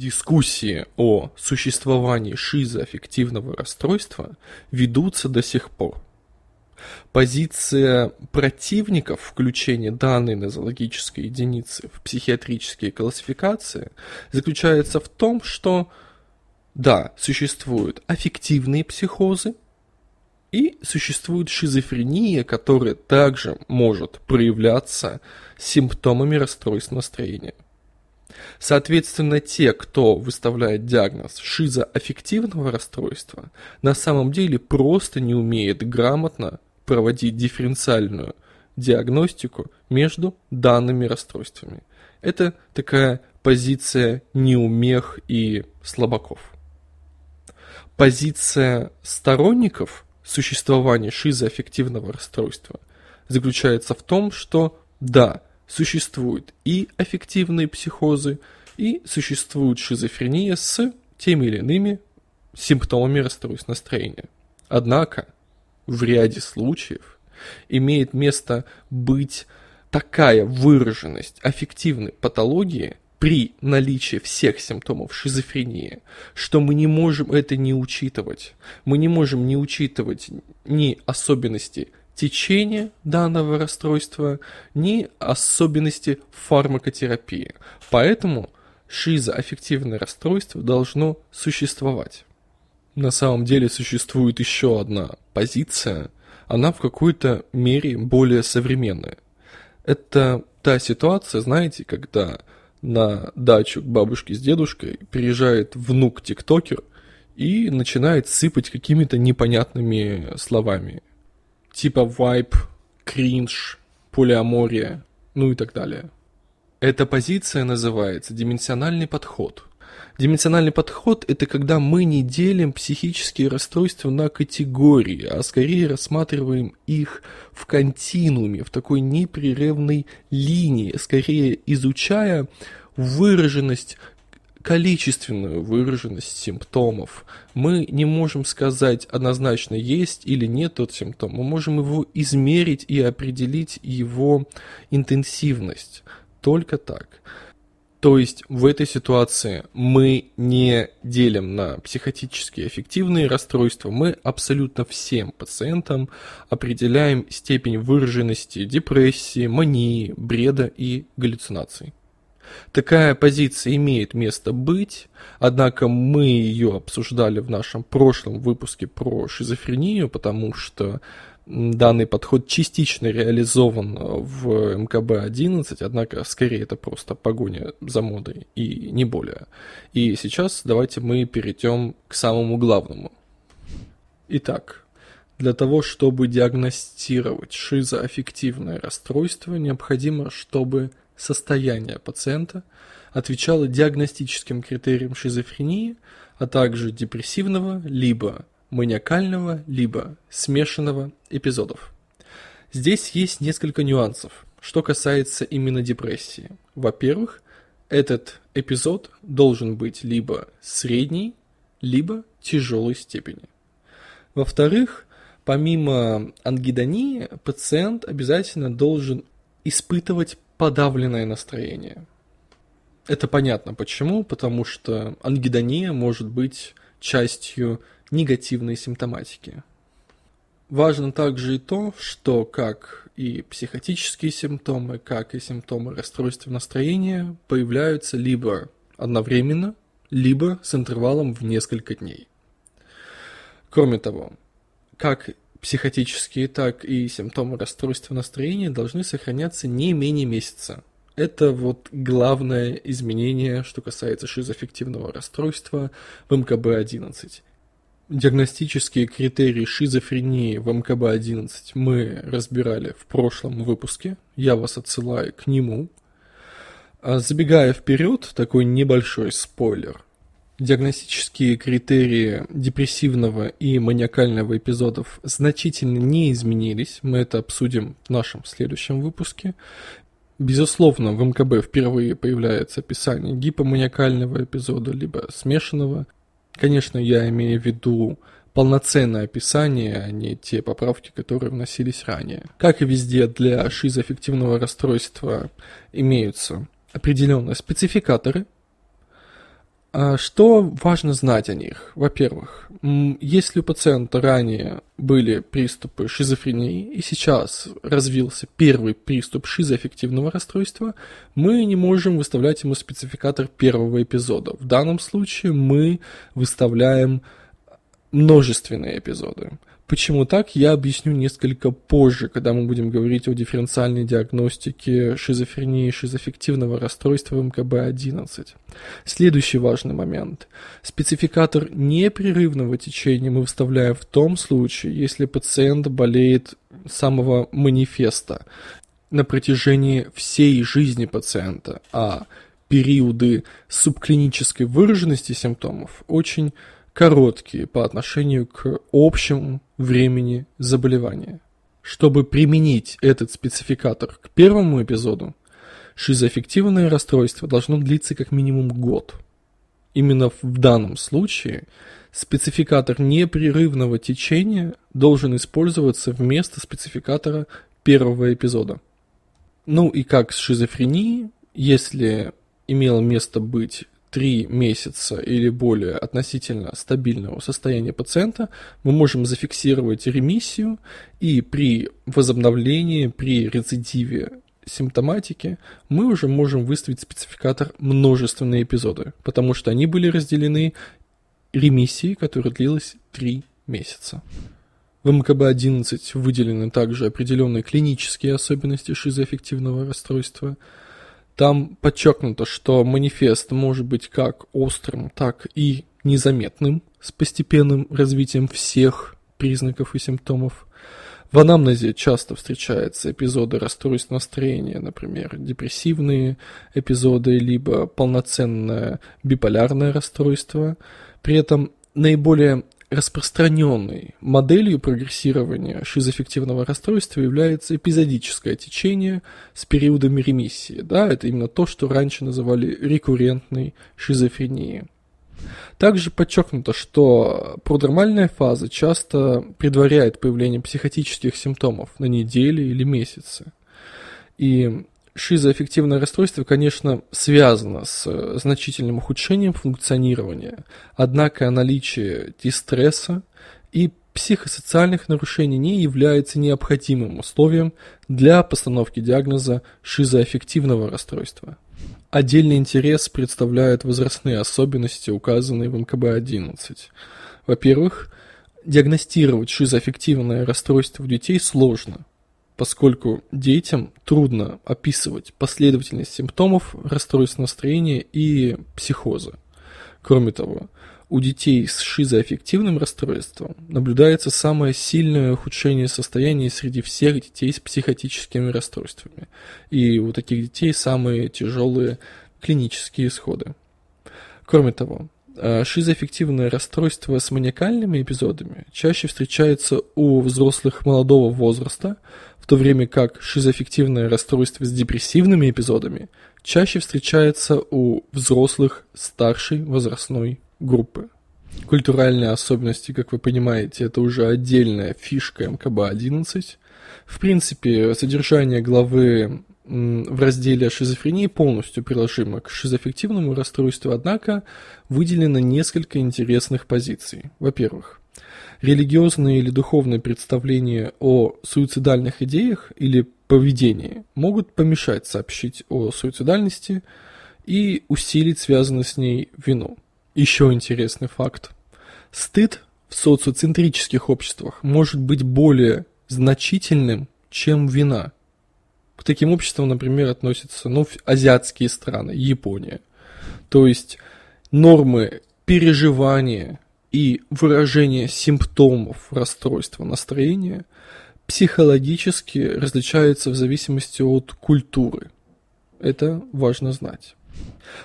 Дискуссии о существовании шизоаффективного расстройства ведутся до сих пор. Позиция противников включения данной нозологической единицы в психиатрические классификации заключается в том, что да, существуют аффективные психозы, и существует шизофрения, которая также может проявляться симптомами расстройств настроения. Соответственно, те, кто выставляет диагноз шизоаффективного расстройства, на самом деле просто не умеет грамотно проводить дифференциальную диагностику между данными расстройствами. Это такая позиция неумех и слабаков. Позиция сторонников существования шизоаффективного расстройства заключается в том, что да, существуют и аффективные психозы, и существует шизофрения с теми или иными симптомами расстройств настроения. Однако, в ряде случаев имеет место быть такая выраженность аффективной патологии, при наличии всех симптомов шизофрении, что мы не можем это не учитывать. Мы не можем не учитывать ни особенности течения данного расстройства, ни особенности фармакотерапии. Поэтому шизоаффективное расстройство должно существовать. На самом деле существует еще одна позиция, она в какой-то мере более современная. Это та ситуация, знаете, когда на дачу к бабушке с дедушкой, приезжает внук-тиктокер и начинает сыпать какими-то непонятными словами. Типа вайп, кринж, полиамория, ну и так далее. Эта позиция называется дименsionальный подход. Дименsionальный подход – это когда мы не делим психические расстройства на категории, а скорее рассматриваем их в континууме, в такой непрерывной линии, скорее изучая выраженность количественную выраженность симптомов. Мы не можем сказать однозначно есть или нет тот симптом. Мы можем его измерить и определить его интенсивность. Только так. То есть в этой ситуации мы не делим на психотические эффективные расстройства, мы абсолютно всем пациентам определяем степень выраженности депрессии, мании, бреда и галлюцинаций. Такая позиция имеет место быть, однако мы ее обсуждали в нашем прошлом выпуске про шизофрению, потому что данный подход частично реализован в МКБ-11, однако скорее это просто погоня за модой и не более. И сейчас давайте мы перейдем к самому главному. Итак, для того, чтобы диагностировать шизоаффективное расстройство, необходимо, чтобы состояние пациента отвечало диагностическим критериям шизофрении, а также депрессивного, либо маниакального, либо смешанного эпизодов. Здесь есть несколько нюансов, что касается именно депрессии. Во-первых, этот эпизод должен быть либо средней, либо тяжелой степени. Во-вторых, помимо ангидонии, пациент обязательно должен испытывать подавленное настроение. Это понятно почему, потому что ангидония может быть частью негативной симптоматики. Важно также и то, что как и психотические симптомы, как и симптомы расстройства настроения появляются либо одновременно, либо с интервалом в несколько дней. Кроме того, как психотические, так и симптомы расстройства настроения должны сохраняться не менее месяца. Это вот главное изменение, что касается шизоаффективного расстройства в МКБ-11. Диагностические критерии шизофрении в МКБ-11 мы разбирали в прошлом выпуске. Я вас отсылаю к нему. А забегая вперед, такой небольшой спойлер – Диагностические критерии депрессивного и маниакального эпизодов значительно не изменились. Мы это обсудим в нашем следующем выпуске. Безусловно, в МКБ впервые появляется описание гипоманиакального эпизода, либо смешанного. Конечно, я имею в виду полноценное описание, а не те поправки, которые вносились ранее. Как и везде для шизоаффективного расстройства имеются определенные спецификаторы – что важно знать о них? Во-первых, если у пациента ранее были приступы шизофрении и сейчас развился первый приступ шизоаффективного расстройства, мы не можем выставлять ему спецификатор первого эпизода. В данном случае мы выставляем множественные эпизоды. Почему так, я объясню несколько позже, когда мы будем говорить о дифференциальной диагностике шизофрении и шизоаффективного расстройства МКБ-11. Следующий важный момент. Спецификатор непрерывного течения мы выставляем в том случае, если пациент болеет самого манифеста на протяжении всей жизни пациента, а периоды субклинической выраженности симптомов очень короткие по отношению к общему времени заболевания. Чтобы применить этот спецификатор к первому эпизоду, шизоаффективное расстройство должно длиться как минимум год. Именно в данном случае спецификатор непрерывного течения должен использоваться вместо спецификатора первого эпизода. Ну и как с шизофренией, если имело место быть три месяца или более относительно стабильного состояния пациента, мы можем зафиксировать ремиссию и при возобновлении, при рецидиве симптоматики мы уже можем выставить спецификатор множественные эпизоды, потому что они были разделены ремиссией, которая длилась 3 месяца. В МКБ-11 выделены также определенные клинические особенности шизоаффективного расстройства – там подчеркнуто, что манифест может быть как острым, так и незаметным, с постепенным развитием всех признаков и симптомов. В анамнезе часто встречаются эпизоды расстройств настроения, например, депрессивные эпизоды, либо полноценное биполярное расстройство. При этом наиболее распространенной моделью прогрессирования шизоаффективного расстройства является эпизодическое течение с периодами ремиссии. Да, это именно то, что раньше называли рекуррентной шизофренией. Также подчеркнуто, что продермальная фаза часто предваряет появление психотических симптомов на недели или месяцы. И шизоаффективное расстройство, конечно, связано с э, значительным ухудшением функционирования, однако наличие дистресса и психосоциальных нарушений не является необходимым условием для постановки диагноза шизоаффективного расстройства. Отдельный интерес представляют возрастные особенности, указанные в МКБ-11. Во-первых, диагностировать шизоаффективное расстройство у детей сложно, поскольку детям трудно описывать последовательность симптомов расстройств настроения и психоза. Кроме того, у детей с шизоаффективным расстройством наблюдается самое сильное ухудшение состояния среди всех детей с психотическими расстройствами. И у таких детей самые тяжелые клинические исходы. Кроме того, э, шизоаффективное расстройство с маниакальными эпизодами чаще встречается у взрослых молодого возраста, то время как шизоаффективное расстройство с депрессивными эпизодами чаще встречается у взрослых старшей возрастной группы. Культуральные особенности, как вы понимаете, это уже отдельная фишка МКБ-11. В принципе, содержание главы в разделе шизофрении полностью приложимо к шизоаффективному расстройству, однако выделено несколько интересных позиций. Во-первых, религиозные или духовные представления о суицидальных идеях или поведении могут помешать сообщить о суицидальности и усилить связанную с ней вину. Еще интересный факт. Стыд в социоцентрических обществах может быть более значительным, чем вина. К таким обществам, например, относятся ну, азиатские страны, Япония. То есть нормы переживания и выражение симптомов расстройства настроения психологически различаются в зависимости от культуры. Это важно знать.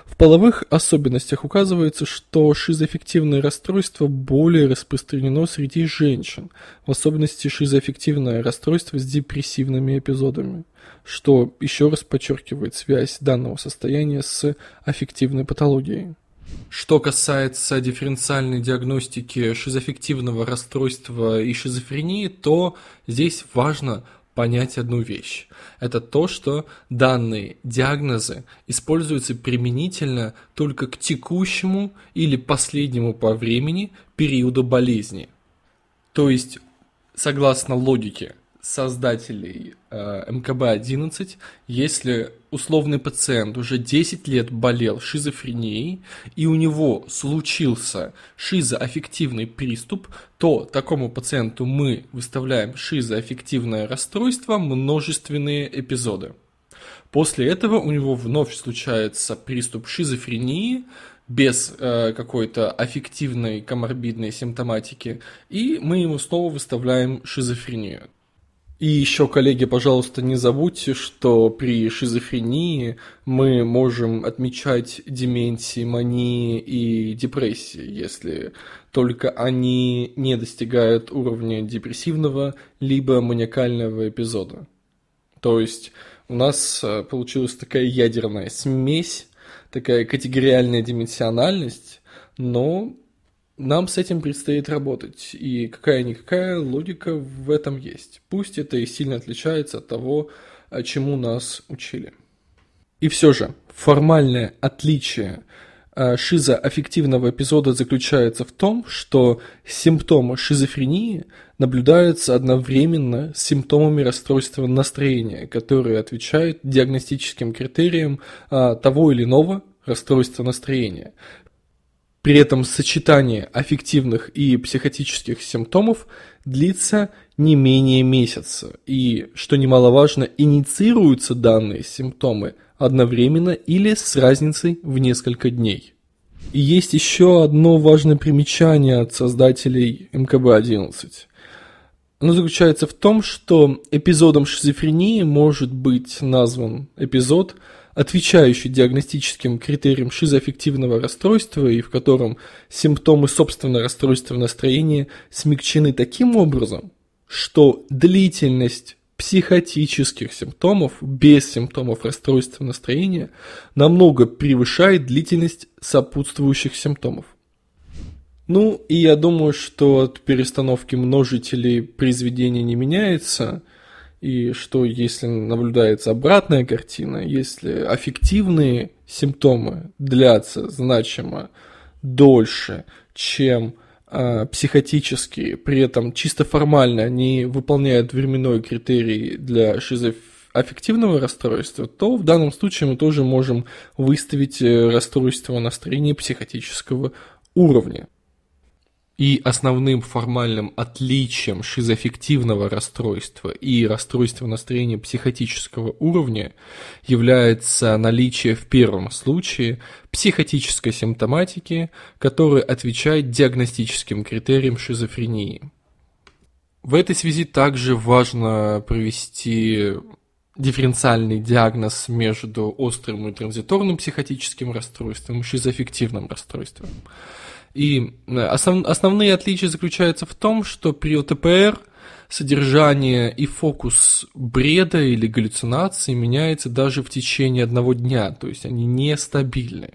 В половых особенностях указывается, что шизоаффективное расстройство более распространено среди женщин, в особенности шизоаффективное расстройство с депрессивными эпизодами, что еще раз подчеркивает связь данного состояния с аффективной патологией. Что касается дифференциальной диагностики шизоаффективного расстройства и шизофрении, то здесь важно понять одну вещь. Это то, что данные диагнозы используются применительно только к текущему или последнему по времени периоду болезни. То есть, согласно логике создателей э, МКБ-11, если условный пациент уже 10 лет болел шизофренией и у него случился шизоаффективный приступ, то такому пациенту мы выставляем шизоаффективное расстройство множественные эпизоды. После этого у него вновь случается приступ шизофрении, без э, какой-то аффективной коморбидной симптоматики, и мы ему снова выставляем шизофрению. И еще, коллеги, пожалуйста, не забудьте, что при шизофрении мы можем отмечать деменции, мании и депрессии, если только они не достигают уровня депрессивного либо маниакального эпизода. То есть у нас э, получилась такая ядерная смесь, такая категориальная дименсиональность, но нам с этим предстоит работать, и какая-никакая логика в этом есть. Пусть это и сильно отличается от того, чему нас учили. И все же, формальное отличие э, шизоаффективного эпизода заключается в том, что симптомы шизофрении наблюдаются одновременно с симптомами расстройства настроения, которые отвечают диагностическим критериям э, того или иного расстройства настроения. При этом сочетание аффективных и психотических симптомов длится не менее месяца. И, что немаловажно, инициируются данные симптомы одновременно или с разницей в несколько дней. И есть еще одно важное примечание от создателей МКБ-11. Оно заключается в том, что эпизодом шизофрении может быть назван эпизод – отвечающий диагностическим критериям шизоаффективного расстройства и в котором симптомы собственного расстройства настроения смягчены таким образом, что длительность психотических симптомов без симптомов расстройства настроения намного превышает длительность сопутствующих симптомов. Ну, и я думаю, что от перестановки множителей произведения не меняется – и что если наблюдается обратная картина, если аффективные симптомы длятся значимо дольше, чем э, психотические, при этом чисто формально они выполняют временной критерий для шизоаффективного расстройства, то в данном случае мы тоже можем выставить э, расстройство настроения психотического уровня. И основным формальным отличием шизоаффективного расстройства и расстройства настроения психотического уровня является наличие в первом случае психотической симптоматики, которая отвечает диагностическим критериям шизофрении. В этой связи также важно провести дифференциальный диагноз между острым и транзиторным психотическим расстройством и шизоаффективным расстройством. И э, основ, основные отличия заключаются в том, что при ОТПР содержание и фокус бреда или галлюцинации меняется даже в течение одного дня, то есть они нестабильны.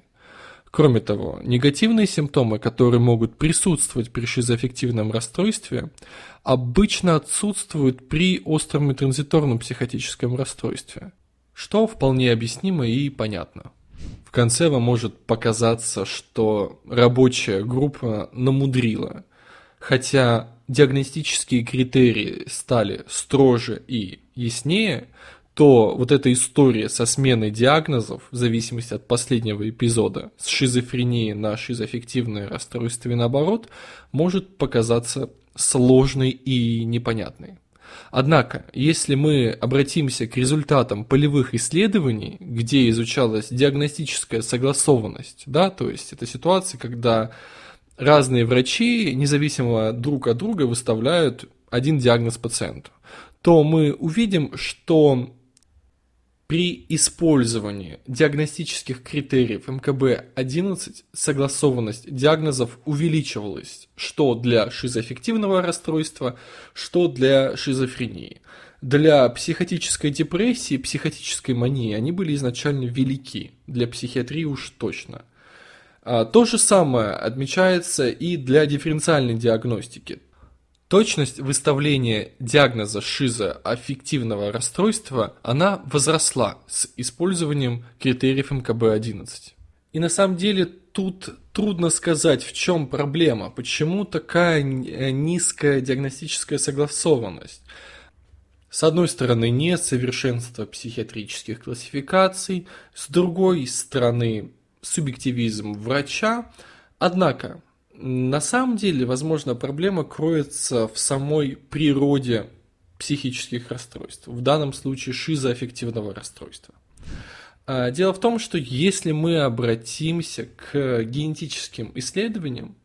Кроме того, негативные симптомы, которые могут присутствовать при шизоаффективном расстройстве, обычно отсутствуют при остром и транзиторном психотическом расстройстве, что вполне объяснимо и понятно. В конце вам может показаться, что рабочая группа намудрила, хотя диагностические критерии стали строже и яснее, то вот эта история со сменой диагнозов, в зависимости от последнего эпизода, с шизофрении на шизоаффективное расстройство и наоборот, может показаться сложной и непонятной. Однако, если мы обратимся к результатам полевых исследований, где изучалась диагностическая согласованность, да, то есть это ситуация, когда разные врачи независимо друг от друга выставляют один диагноз пациенту, то мы увидим, что при использовании диагностических критериев МКБ-11 согласованность диагнозов увеличивалась что для шизоаффективного расстройства, что для шизофрении. Для психотической депрессии, психотической мании они были изначально велики, для психиатрии уж точно. А, то же самое отмечается и для дифференциальной диагностики. Точность выставления диагноза шизоаффективного расстройства, она возросла с использованием критериев МКБ-11. И на самом деле тут трудно сказать, в чем проблема, почему такая низкая диагностическая согласованность. С одной стороны, несовершенство психиатрических классификаций, с другой стороны, субъективизм врача. Однако, на самом деле, возможно, проблема кроется в самой природе психических расстройств, в данном случае шизоаффективного расстройства. А, дело в том, что если мы обратимся к генетическим исследованиям,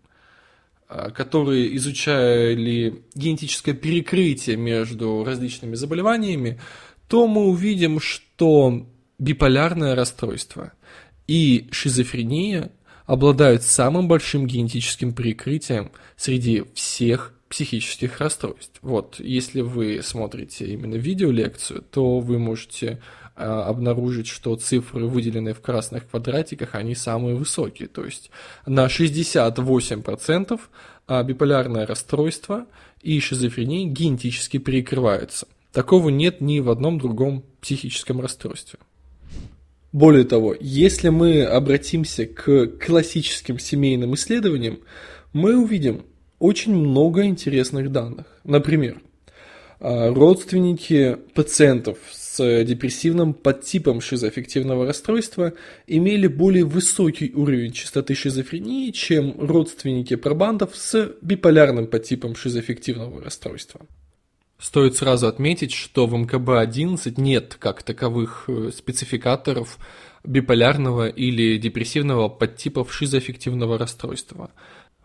а, которые изучали генетическое перекрытие между различными заболеваниями, то мы увидим, что биполярное расстройство и шизофрения обладают самым большим генетическим прикрытием среди всех психических расстройств. Вот, если вы смотрите именно видеолекцию, то вы можете э, обнаружить, что цифры, выделенные в красных квадратиках, они самые высокие. То есть на 68% а биполярное расстройство и шизофрения генетически перекрываются. Такого нет ни в одном другом психическом расстройстве. Более того, если мы обратимся к классическим семейным исследованиям, мы увидим очень много интересных данных. Например, а, родственники пациентов с депрессивным подтипом шизоаффективного расстройства имели более высокий уровень частоты шизофрении, чем родственники пробандов с биполярным подтипом шизоаффективного расстройства. Стоит сразу отметить, что в МКБ-11 нет как таковых э, спецификаторов биполярного или депрессивного подтипов шизоаффективного расстройства.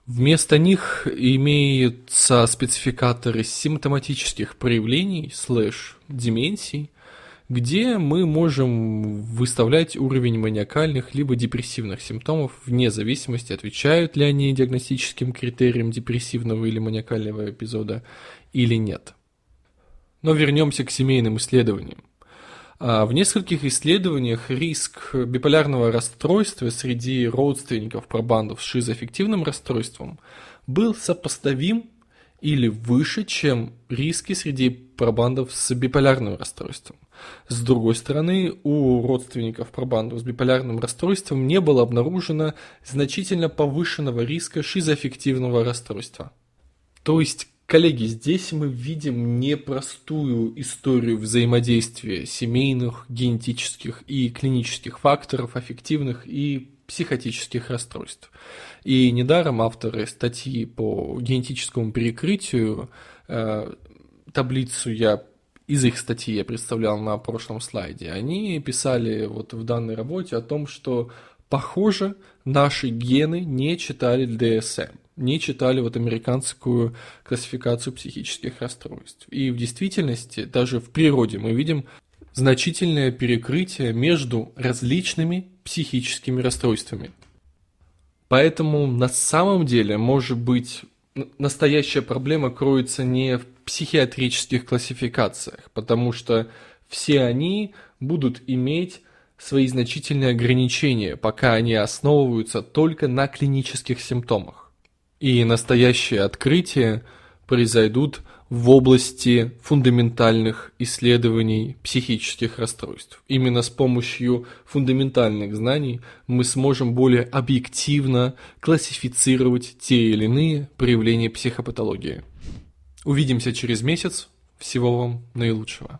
Вместо них имеются спецификаторы симптоматических проявлений слэш деменсий, где мы можем выставлять уровень маниакальных либо депрессивных симптомов вне зависимости, отвечают ли они диагностическим критериям депрессивного или маниакального эпизода или нет. Но вернемся к семейным исследованиям. А, в нескольких исследованиях риск биполярного расстройства среди родственников пробандов с шизоаффективным расстройством был сопоставим или выше, чем риски среди пробандов с биполярным расстройством. С другой стороны, у родственников пробандов с биполярным расстройством не было обнаружено значительно повышенного риска шизоаффективного расстройства. То есть Коллеги, здесь мы видим непростую историю взаимодействия семейных, генетических и клинических факторов, аффективных и психотических расстройств. И недаром авторы статьи по генетическому перекрытию, э, таблицу я из их статьи я представлял на прошлом слайде, они писали вот в данной работе о том, что похоже наши гены не читали DSM не читали вот американскую классификацию психических расстройств. И в действительности, даже в природе мы видим значительное перекрытие между различными психическими расстройствами. Поэтому на самом деле, может быть, настоящая проблема кроется не в психиатрических классификациях, потому что все они будут иметь свои значительные ограничения, пока они основываются только на клинических симптомах. И настоящие открытия произойдут в области фундаментальных исследований психических расстройств. Именно с помощью фундаментальных знаний мы сможем более объективно классифицировать те или иные проявления психопатологии. Увидимся через месяц. Всего вам наилучшего.